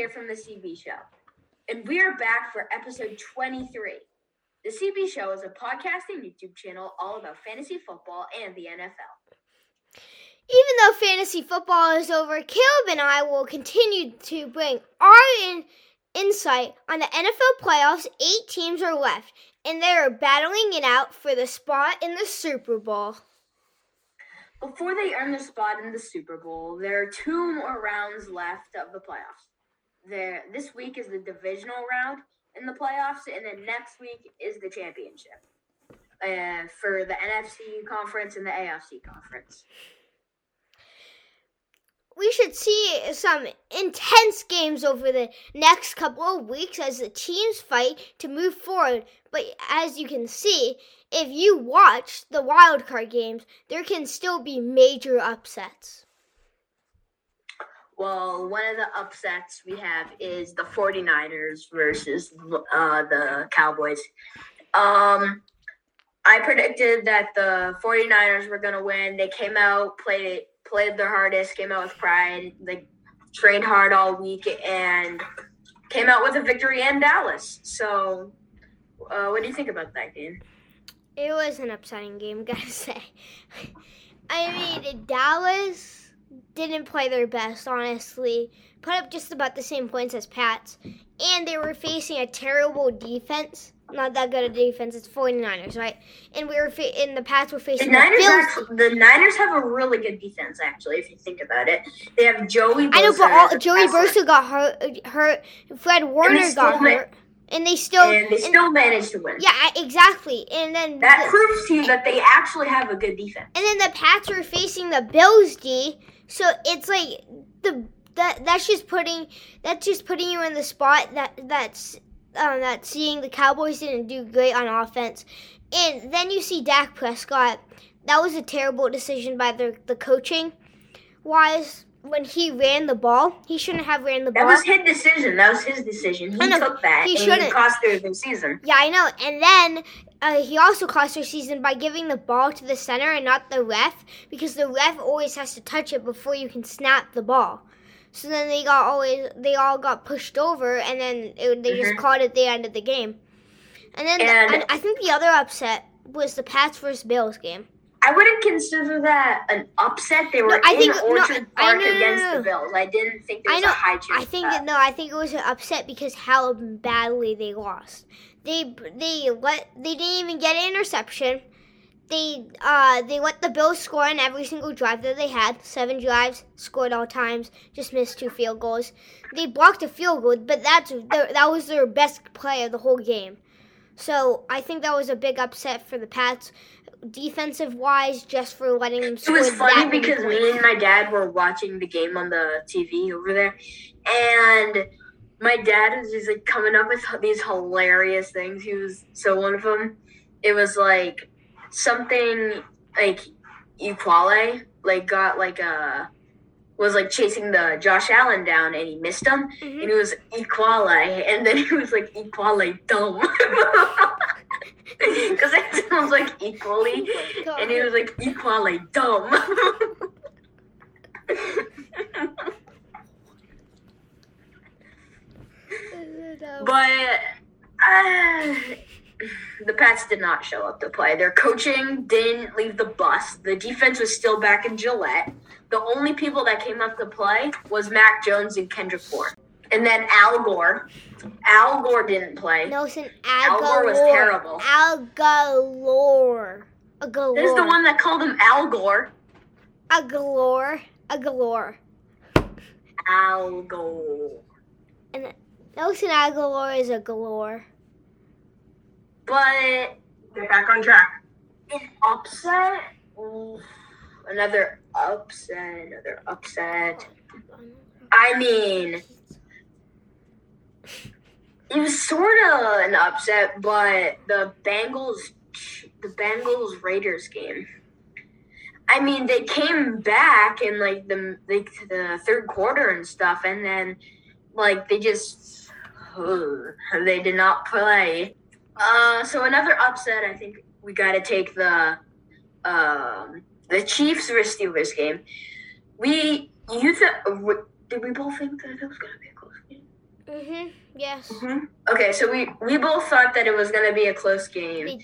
here from the CB Show, and we are back for episode 23. The CB Show is a podcasting YouTube channel all about fantasy football and the NFL. Even though fantasy football is over, Caleb and I will continue to bring our in- insight on the NFL playoffs. Eight teams are left, and they are battling it out for the spot in the Super Bowl. Before they earn the spot in the Super Bowl, there are two more rounds left of the playoffs. There, this week is the divisional round in the playoffs, and then next week is the championship uh, for the NFC conference and the AFC conference. We should see some intense games over the next couple of weeks as the teams fight to move forward. But as you can see, if you watch the wild card games, there can still be major upsets. Well, one of the upsets we have is the 49ers versus uh, the Cowboys. Um, I predicted that the 49ers were going to win. They came out, played played their hardest, came out with pride. They trained hard all week and came out with a victory in Dallas. So, uh, what do you think about that game? It was an upsetting game, gotta say. I mean, Dallas didn't play their best, honestly. Put up just about the same points as Pats. And they were facing a terrible defense. Not that good a defense. It's 49ers, right? And we were fa- and the Pats were facing Niners, the Bills. actually, the Niners have a really good defense, actually, if you think about it. They have Joey. I know, but all, Joey Bosa got hurt. Hurt. Fred Warner got ma- hurt, and they still. and they and- still managed to win. yeah, exactly. And then That the- proves to you that they actually have a good defense. And then the Pats were facing the Bills D, so it's like the that that's just putting that's just putting you in the spot that that's um, that seeing the Cowboys didn't do great on offense, and then you see Dak Prescott. That was a terrible decision by the the coaching wise when he ran the ball. He shouldn't have ran the That ball. That was his decision. That was his decision. He took that he and shouldn't. it cost their the season. Yeah, I know. And then uh, he also cost their season by giving the ball to the center and not the ref because the ref always has to touch it before you can snap the ball. So then they got always they all got pushed over and then it, they just Mhm. called it the end of the game. And then And- and I think the other upset was the Pats versus Bills game. I wouldn't consider that an upset. They were I in think- Orchard I- Park no, no, no, against no. the Bills. I didn't think there I was know. a high chance. I think that. no. I think it was an upset because how badly they lost. They they let they didn't even get an interception. They uh they let the Bills score on every single drive that they had. Seven drives, scored all times, just missed two field goals. They blocked a field goal, but that's their, that was their best play of the whole game. So I think that was a big upset for the Pats, defensive wise, just for letting them It score was that funny because points. me and my dad were watching the game on the TV over there, and my dad was just like coming up with these hilarious things. He was so one of them. It was like something like Equale, like got like a was like chasing the Josh Allen down and he missed him Mhm. and it was Equale and then he was like Equale dumb because it sounds like equally and he was like equally dumb. Uh, the Pats did not show up to play. Their coaching didn't leave the bus. The defense was still back in Gillette. The only people that came up to play was Mac Jones and Kendrick Ford. And then Al Gore. Al Gore didn't play. Nelson Al Agholor. Gore was terrible. Al Galore. A galore. This is the one that called him Al Gore. A galore. A galore. Al Gore. And Nelson Agholor is a galore. But Get back on track. an upset? Oof. Another upset, another upset. I mean, it was sort of an upset, but the Bengals, the Bengals Raiders game. I mean, they came back in like the like the third quarter and stuff, and then like they just they did not play. Uh, so another upset. I think we got to take the um the Chiefs versus Steelers game. We you th- did we both think that it was gonna be a close game? Mhm. Yes. Mm-hmm. Okay, so we we both thought that it was gonna be a close game,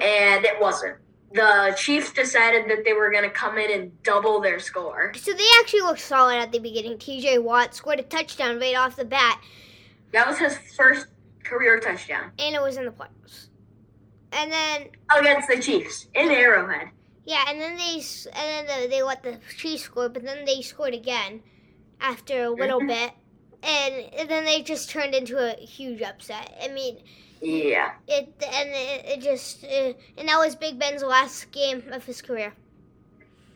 and it wasn't. The Chiefs decided that they were gonna come in and double their score. So they actually looked solid at the beginning. T.J. Watt scored a touchdown right off the bat, That was his first career touchdown and it was in the playoffs. And then against the Chiefs in Arrowhead. yeah, and then they and then the, they let the Chiefs score, but then they scored again after a little Mhm. bit, and, and then they just turned into a huge upset. I mean, Yeah. it and it, it just uh, and that was Big Ben's last game of his career.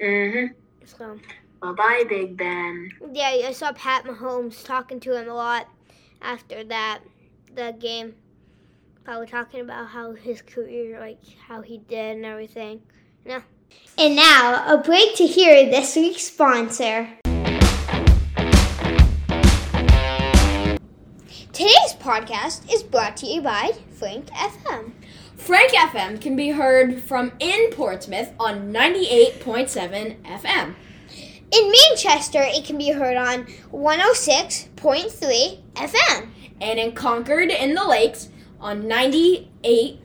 Mm-hmm. So Bye bye, Big Ben. yeah, I saw Pat Mahomes talking to him a lot after that the game. Probably talking about how his career, like how he did and everything. Yeah. And now a break to hear this week's sponsor. Today's podcast is brought to you by Frank FM. Frank FM can be heard from in Portsmouth on 98.7 FM. In Manchester, it can be heard on 106.3 FM. And in Concord in the Lakes on 98.3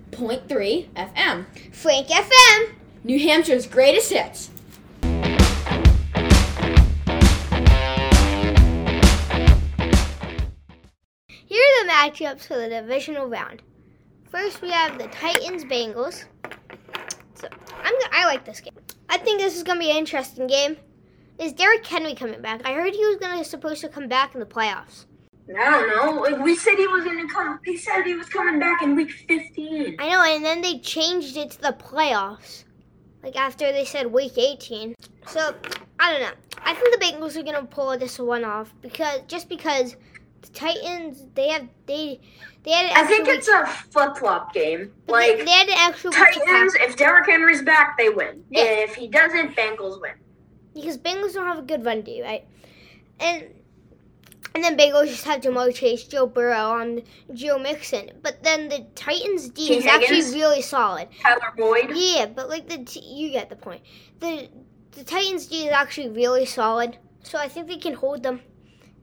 FM. Frank FM. New Hampshire's greatest hits. Here are the matchups for the divisional round. First, we have the Titans Bengals. So I'm I like this game. I think this is gonna be an interesting game. Is Derrick Henry coming back? I heard he was gonna supposed to come back in the playoffs. I don't know. Like we said, he was gonna come. He said he was coming back in week fifteen. I know, and then they changed it to the playoffs. Like after they said week 18. So I don't know. I think the Bengals are gonna pull this one off because just because the Titans they have they they had an I think it's a flip flop game. Like they, they had an to Titans, if Derrick Henry's back, they win. Yeah. If he doesn't, Bengals win. because Bengals don't have a good run D, right? And and then Bengals just have Ja'Marr Chase, Joe Burrow, on Joe Mixon. But then the Titans D T. is actually really solid. Tyler Boyd. Yeah, but like the t- you get the point. The the Titans D is actually really solid, so I think they can hold them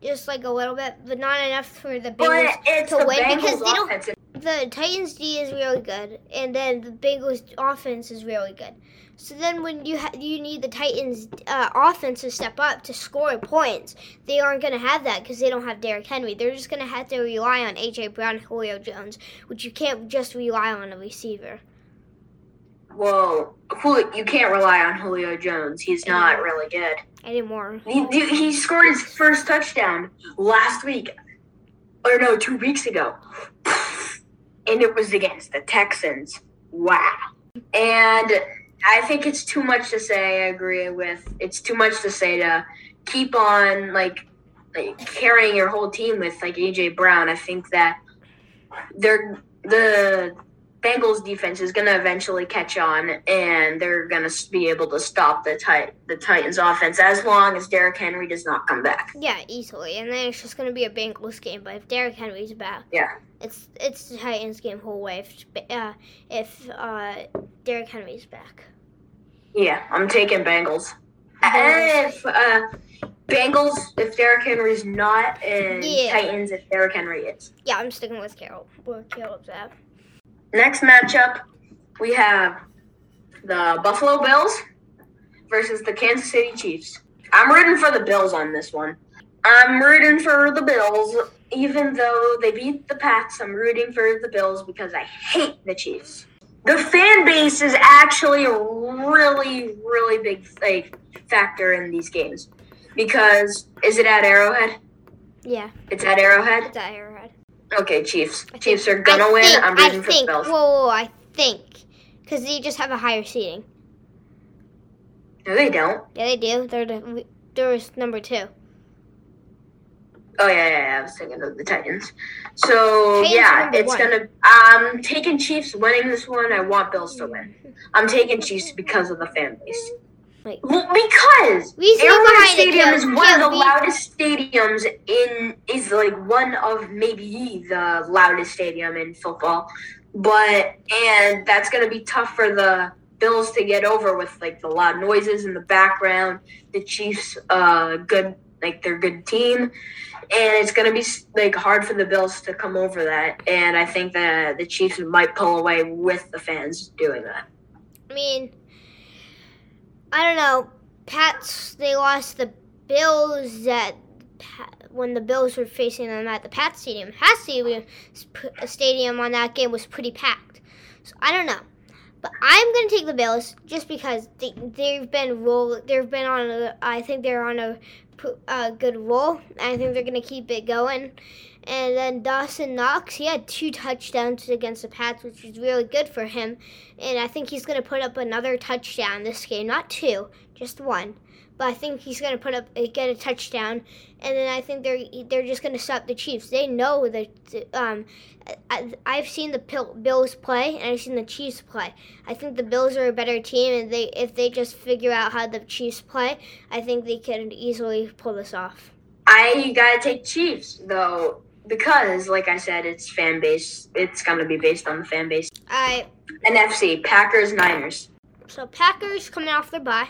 just like a little bit, but not enough for the Bengals. it's to the win Bengals because they don't- offense. The Titans D is really good, and then the Bengals offense is really good. So then, when you ha- you need the Titans uh, offense to step up to score points, they aren't going to have that because they don't have Derrick Henry. They're just going to have to rely on AJ Brown, and Julio Jones, which you can't just rely on a receiver. Well, you can't rely on Julio Jones. He's not really good. anymore. He, he scored his first touchdown last week, or no, two weeks ago, and it was against the Texans. Wow. And I think it's too much to say. I agree with. It's too much to say to keep on like, like carrying your whole team with like AJ Brown. I think that they're the Bengals defense is going to eventually catch on, and they're going to be able to stop the tit- the Titans offense as long as Derrick Henry does not come back. Yeah, easily, and then it's just going to be a Bengals game. But if Derrick Henry's back, Yeah. it's it's the Titans game whole way. If uh, if uh, Derrick Henry's back, Yeah, I'm taking Bengals. If uh, Bengals, if Derrick Henry's not, and Yeah. Titans if Derrick Henry is. yeah, I'm sticking with Carol. Where Caleb's at. Next matchup, we have the Buffalo Bills versus the Kansas City Chiefs. I'm rooting for the Bills on this one. I'm rooting for the Bills, even though they beat the Pats. I'm rooting for the Bills because I hate the Chiefs. The fan base is actually a really, really big like factor in these games because is it at Arrowhead? Yeah, It's at Arrowhead. it's at Arrowhead. Okay, Chiefs. I Chiefs think- are gonna I win. Think, I'm I rooting for think. the Bills. Whoa, whoa, whoa, I think because they just have a higher seating. No, they don't. Yeah, they do. They're the they're number two. Oh yeah, yeah, yeah, I was thinking of the Titans. So Titans yeah, it's one. gonna. I'm taking Chiefs winning this one. I want Bills to win. I'm taking Chiefs because of the fan base. Wait. Well, because Reasoning Arrowhead Stadium is one of the we- loudest stadiums in. Is like one of maybe the loudest stadium in football, but and that's gonna be tough for the Bills to get over with like the loud noises in the background. The Chiefs, uh, good like they're a good team, and it's gonna be like hard for the Bills to come over that. And I think that the Chiefs might pull away with the fans doing that. I mean, I don't know. Pats they lost the Bills that when the Bills were facing them at the Pat Stadium. Pat Stadium, stadium on that game was pretty packed. So I don't know. But I'm going to take the Bills just because they, they've been roll. They've been on. A, I think they're on a, a uh, good role. I think they're going to keep it going. And then Dawson Knox, he had two touchdowns against the Pats, which is really good for him. And I think he's going to put up another touchdown this game. Not two, just one but I think he's going to put up get a touchdown, and then I think they're they're just going to stop the Chiefs. They know that um, I, have seen the Bills play and I've seen the Chiefs play. I think the Bills are a better team, and they if they just figure out how the Chiefs play, I think they can easily pull this off. I gotta take Chiefs though because, like I said, it's fan base. It's gonna be based on the fan base. I NFC Packers Niners. So Packers coming off their bye.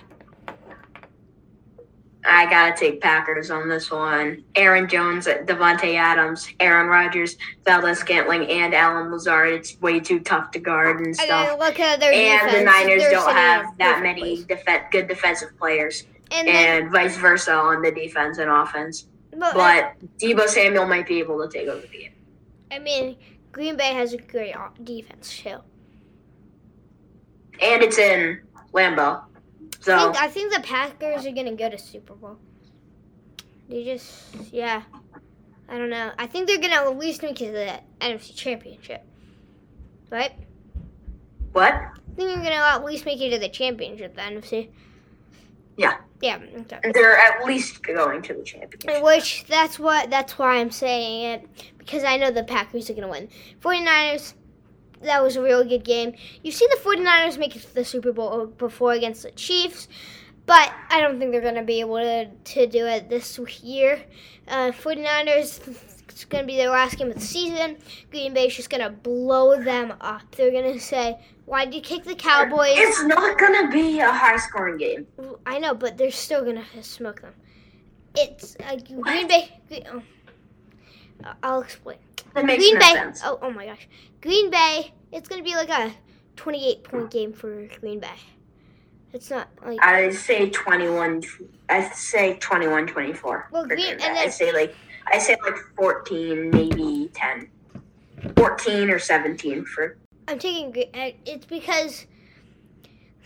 I gotta take Packers on this one. Aaron Jones, Davante Adams, Aaron Rodgers, Valdes-Scantling, and Allen Lazard. It's way too tough to guard and stuff. look at their and defense. the Niners They're don't have that many def- good defensive players, And, and, then, vice versa on the defense and offense. But, But Deebo Samuel might be able to take over the game. I mean, Green Bay has a great defense too. And it's in Lambeau. I So think, I think the Packers are gonna go to Super Bowl. They just, yeah, I don't know. I think they're gonna at least make it to the NFC Championship, right? what? I think they're gonna at least make it to the championship, the NFC. Yeah. Yeah. Okay. They're at least going to the championship. Which that's what that's why I'm saying it because I know the Packers are gonna win. 49ers. That was a really good game. You see the 49ers make it to the Super Bowl before against the Chiefs, but I don't think they're going to be able to, to do it this year. Uh, 49ers, it's going to be their last game of the season. Green Bay's just going to blow them up. They're going to say, why did you kick the Cowboys? It's not gonna be a high scoring game. I know, but they're still to smoke them. It's uh, Green Bay. Oh. I'll explain. That makes Green no Bay. sense. Oh, oh my gosh. Green Bay. It's gonna be like a 28 point game for Green Bay. It's not like I say 21. I say 21, 24. Well, for Green- Green Bay. and then- I say like I say like 14, maybe 10, 14 or 17 for. I'm taking. It's because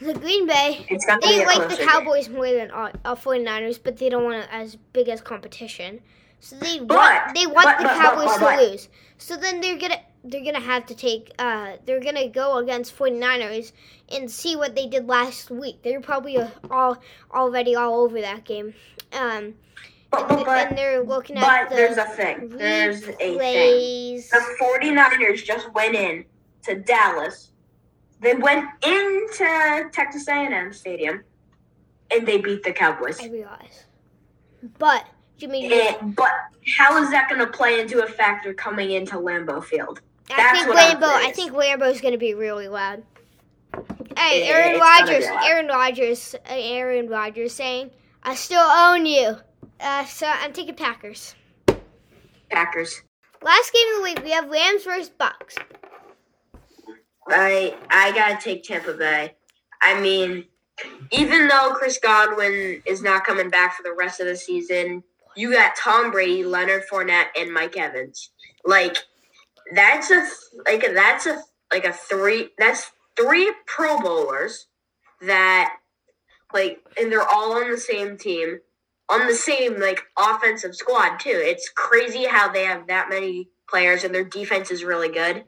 the Green Bay. They like the game. Cowboys more than all, all 49ers, but they don't want it as big as competition. So they But- want they want but- the but- Cowboys to lose. So then they're gonna they're gonna have to take uh they're gonna go against 49ers and see what they did last week. They're probably all already all over that game. Um, But, and, but, but, and they're looking at the there's a thing. There's a thing. replays. The 49ers just went in to Dallas. They went into Texas A&M Stadium, and they beat the Cowboys. I realize, but Jimmy, And, but how is that going to play into a factor coming into Lambeau Field? I that's think what I'm Lambeau. I think Lambeau's gonna be really loud. Hey, Yeah, Aaron Rodgers. Aaron Rodgers. uh, Aaron Rodgers saying, "I still own you." Uh, so I'm taking Packers. Packers. Last game of the week, we have Rams versus Bucks. I I gotta take Tampa Bay. I mean, even though Chris Godwin is not coming back for the rest of the season, you got Tom Brady, Leonard Fournette, and Mike Evans. Like that's a like that's a like a three that's three Pro Bowlers that like and they're all on the same team on the same like offensive squad too. It's crazy how they have that many players and their defense is really good.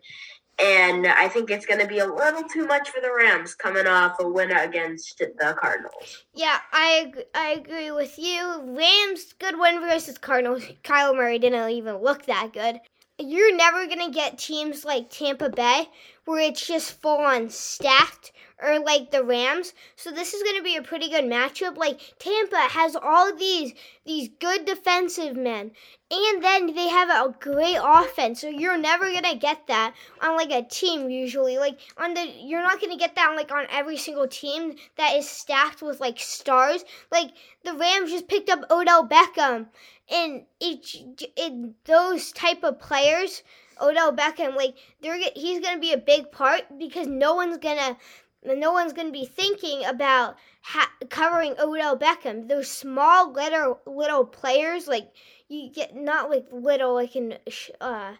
And I think it's going to be a little too much for the Rams coming off a win against the Cardinals. Yeah, I I agree with you. Rams good win versus Cardinals. Kyler Murray didn't even look that good. You're never gonna get teams like Tampa Bay where it's just full on stacked or like the Rams. So this is gonna be a pretty good matchup. Like Tampa has all these these good defensive men. And then they have a great offense. So you're never gonna get that on like a team usually. Like on the you're not gonna get that on, like on every single team that is stacked with like stars. Like the Rams just picked up Odell Beckham and it, it those type of players, Odell Beckham, like they're he's gonna be a big part because no one's gonna no one's gonna be thinking about ha- covering Odell Beckham. Those small little little players, like you get not like little like in uh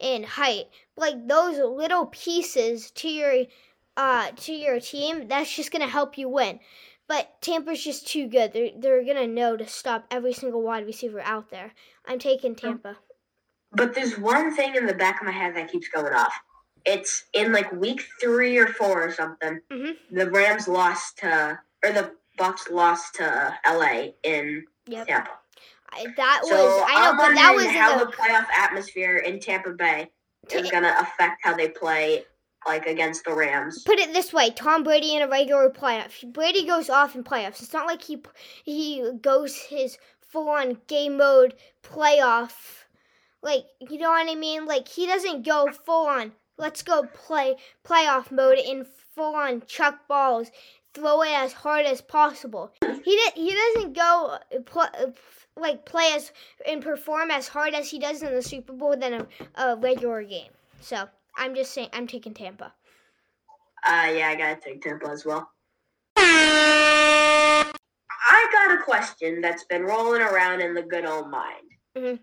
in height, like those little pieces to your uh to your team. That's just gonna help you win. But Tampa's just too good. They're they're gonna know to stop every single wide receiver out there. I'm taking Tampa. But there's one thing in the back of my head that keeps going off. It's in like week three or four or something. Mm-hmm. The Rams lost to, or the Bucks lost to LA in Yep. Tampa. I, that So was I know, I'm but that was how the the, playoff atmosphere in Tampa Bay is gonna affect how they play, like against the Rams. put it this way: Tom Brady in a regular playoff. Brady goes off in playoffs. It's not like he he goes his full on game mode playoff. Like you know what I mean? Like he doesn't go full on. Let's go play playoff mode in full on chuck balls, throw it as hard as possible. He did, he doesn't go pl- like play as and perform as hard as he does in the Super Bowl than a, a regular game. So I'm just saying I'm taking Tampa. Uh, yeah, I gotta take Tampa as well. I got a question that's been rolling around in the good old mind. Mhm.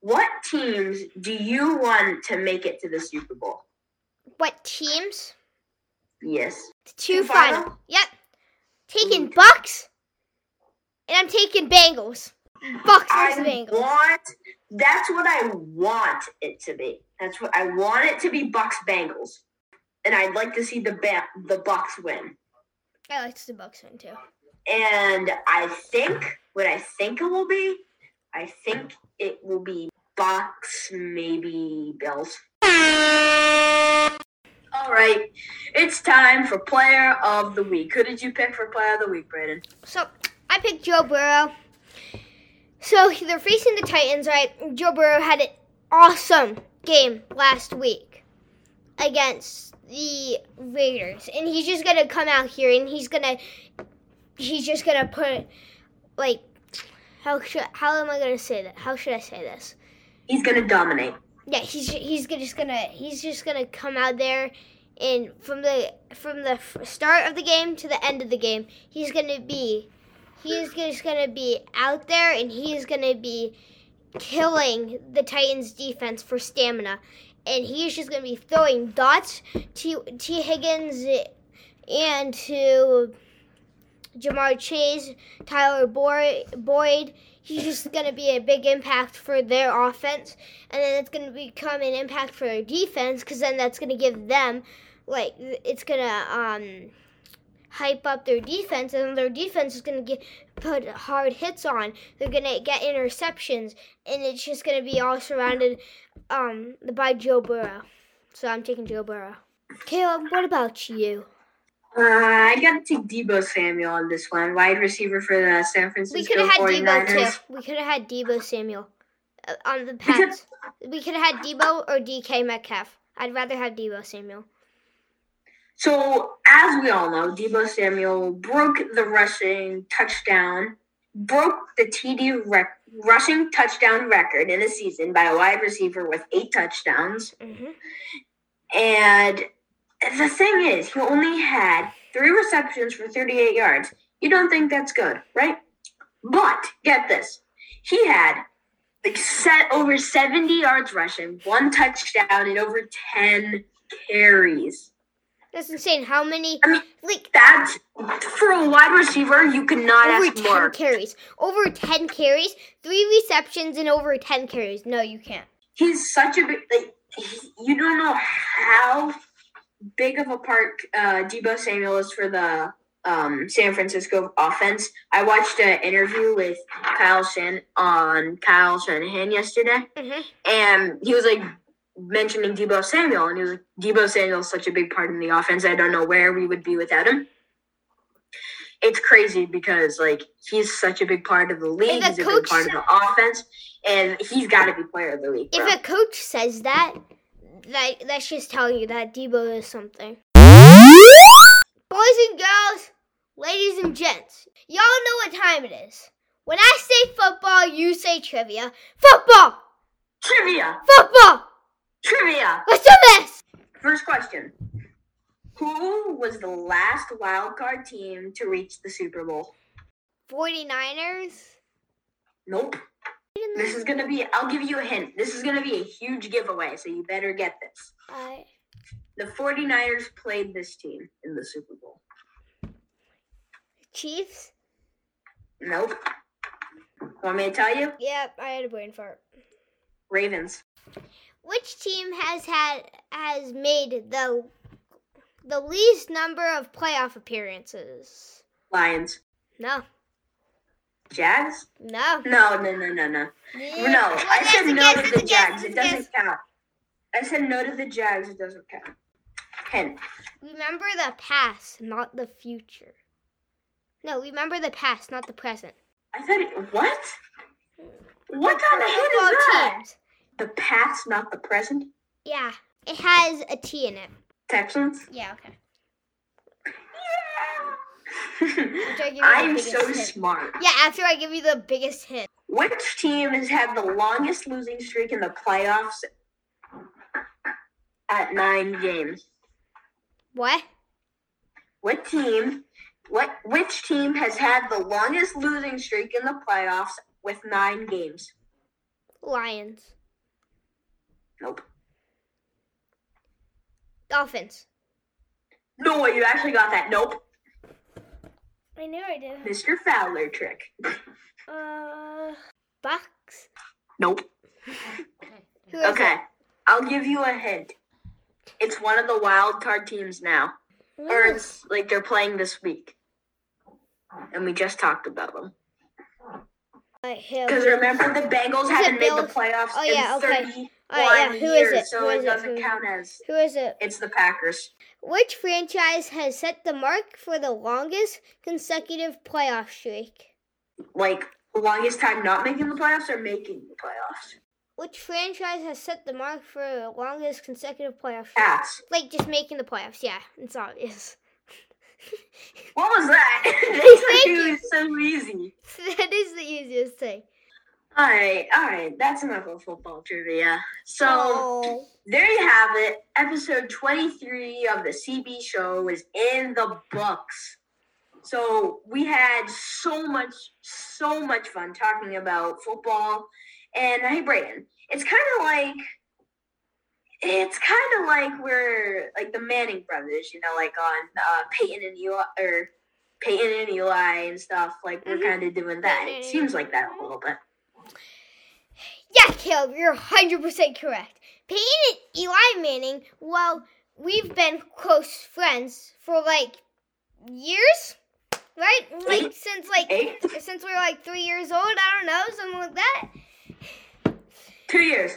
What teams do you want to make it to the Super Bowl? What teams? Yes. Two Two final. final? Yep. Taking. Bucks, and I'm taking Bengals. Bucks I Bengals. want. That's what I want it to be. That's what I want it to be. Bucks Bengals, and I'd like to see the ba- the Bucks win. I like to see the Bucks win too. And I think what I think it will be, I think it will be Bucks, maybe Bills. All right, it's time for Player of the Week. Who did you pick for Player of the Week, Brayden? So I picked Joe Burrow. So they're facing the Titans, right? Joe Burrow had an awesome game last week against the Raiders, and he's just gonna come out here and he's gonna he's just gonna put like how should how am I gonna say that? How should I say this? He's gonna dominate. Yeah, he's he's just gonna he's just gonna come out there, and from the from the start of the game to the end of the game, he's gonna be he's just gonna be out there, and he's gonna be killing the Titans defense for stamina, and he's just gonna be throwing dots to Tee Higgins and to Ja'Marr Chase, Tyler Boyd. He's just going to be a big impact for their offense, and then it's going to become an impact for their defense because then that's going to give them, like, it's going to um, hype up their defense, and their defense is going to get put hard hits on. They're going to get interceptions, and it's just going to be all surrounded um, by Joe Burrow. So I'm taking Joe Burrow. Caleb, what about you? Uh, I gotta take Deebo Samuel on this one, wide receiver for the San Francisco We could have had 49ers. Deebo too. We could have had Deebo Samuel uh, on the Pats. We could have had Deebo or DK Metcalf. I'd rather have Deebo Samuel. So, as we all know, Deebo Samuel broke the rushing touchdown, broke the TD rec- rushing touchdown record in a season by a wide receiver with eight touchdowns. hmm And the thing is, he only had three receptions for 38 yards. You don't think that's good, right? But get this. He had like set over 70 yards rushing, one touchdown, and over 10 carries. That's insane. How many? I mean, Like That's for a wide receiver, you could not over ask ten more. carries. Over ten carries. Three receptions and over ten carries. No, you can't. He's such a big like he, you don't know how big of a part uh, Deebo Samuel is for the um, San Francisco offense. I watched an interview with Kyle Shan on Kyle Shanahan yesterday, Mhm. and he was like mentioning Deebo Samuel, and he was like, Deebo Samuel is such a big part in the offense. I don't know where we would be without him. It's crazy because like he's such a big part of the league. a He's a big part of the offense, and he's got to be player of the week. Bro. If a coach says that, that that's just telling you that Deebo is something. Boys and girls, ladies and gents, y'all know what time it is. When I say football, you say trivia. Football! Trivia, Football! Trivia. Let's do this! First question. Who was the last wild card team to reach the Super Bowl? 49ers? Nope. This is gonna be I'll give you a hint. This is gonna be a huge giveaway, so you better get this. I, The 49ers played this team in the Super Bowl. Chiefs? Nope. Want me to tell you? Yep, I had a brain fart. Ravens. Which team has had has made the the least number of playoff appearances? Lions. No. Jags? No. No, no, no, no, no. Yeah. No, I said no guess, to the a guess, Jags. It doesn't count. I said no to the Jags. It doesn't count. Hint. Remember the past, not the future. No, remember the past, not the present. I said what? What kind of hint is that? teams. The past, not the present. Yeah, it has a T in it. Texans. Yeah, okay. I give you the I'm so hint. smart. Yeah, after I give you the biggest hint. Which team has had the longest losing streak in the playoffs at nine games? What? What team? What which team has had the longest losing streak in the playoffs with nine games? Lions. Nope. Dolphins. No way, you actually got that. Nope. I knew I did. Mr. Fowler trick. Uh, Bucks. Nope. Okay. I'll give you a hint. It's one of the wild card teams now. it? Or it's like they're playing this week. And we just talked about them. Because remember, the Bengals haven't made the playoffs Oh, yeah, in okay. 31 Alright, yeah, who is years, it? so Who it is it? Doesn't it? count as. Who is it? It's the Packers. Which franchise has set the mark for the longest consecutive playoff streak? Like, longest time not making the playoffs or making the playoffs? Which franchise has set the mark for the longest consecutive playoff streak? Like just making the playoffs. Yeah, it's obvious. What was that? It was so easy. that is the easiest thing. Alright, alright. That's enough of football trivia. So, Oh. there you have it. Episode 23 of the CB show is in the books. So we had so much, so much fun talking about football. And hey, Brayden, it's kind of like, it's kind of like we're like the Manning brothers, you know, like on uh, Peyton and Eli, or Peyton and Eli and stuff. Like we're Mhm. kind of doing that. It seems like that a little bit. Yeah, Caleb, you're 100% correct. Peyton and Eli Manning, well, we've been close friends for like years, right? Like Eight. since like Eight, since we were like three years old. I don't know, something like that. two years.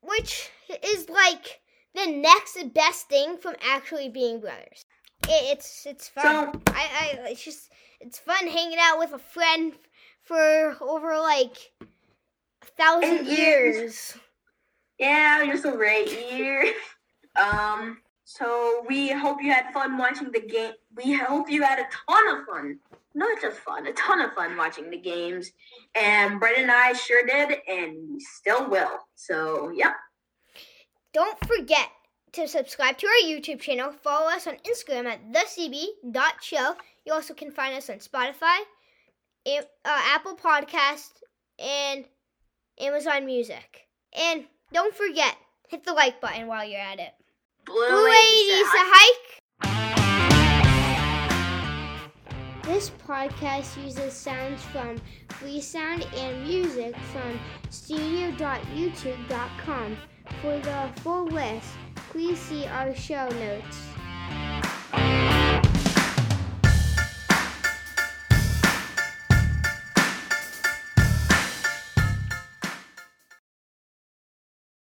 Which is like the next best thing from actually being brothers. It, it's it's fun. So I, I it's just it's fun hanging out with a friend for over like thousand years. Yeah, just over eight years. Um, so we hope you had fun watching the game. We hope you had a ton of fun. Not just fun, a ton of fun watching the games. And Brett and I sure did, and we still will. So, yep. Don't forget to subscribe to our YouTube channel. Follow us on Instagram at thecb.show. You also can find us on Spotify, uh, Apple Podcast, and Amazon Music. And don't forget, hit the like button while you're at it. Blue, Blue Lady Ladies said a hike. This podcast uses sounds from Freesound and music from studio.youtube.com. For the full list, please see our show notes.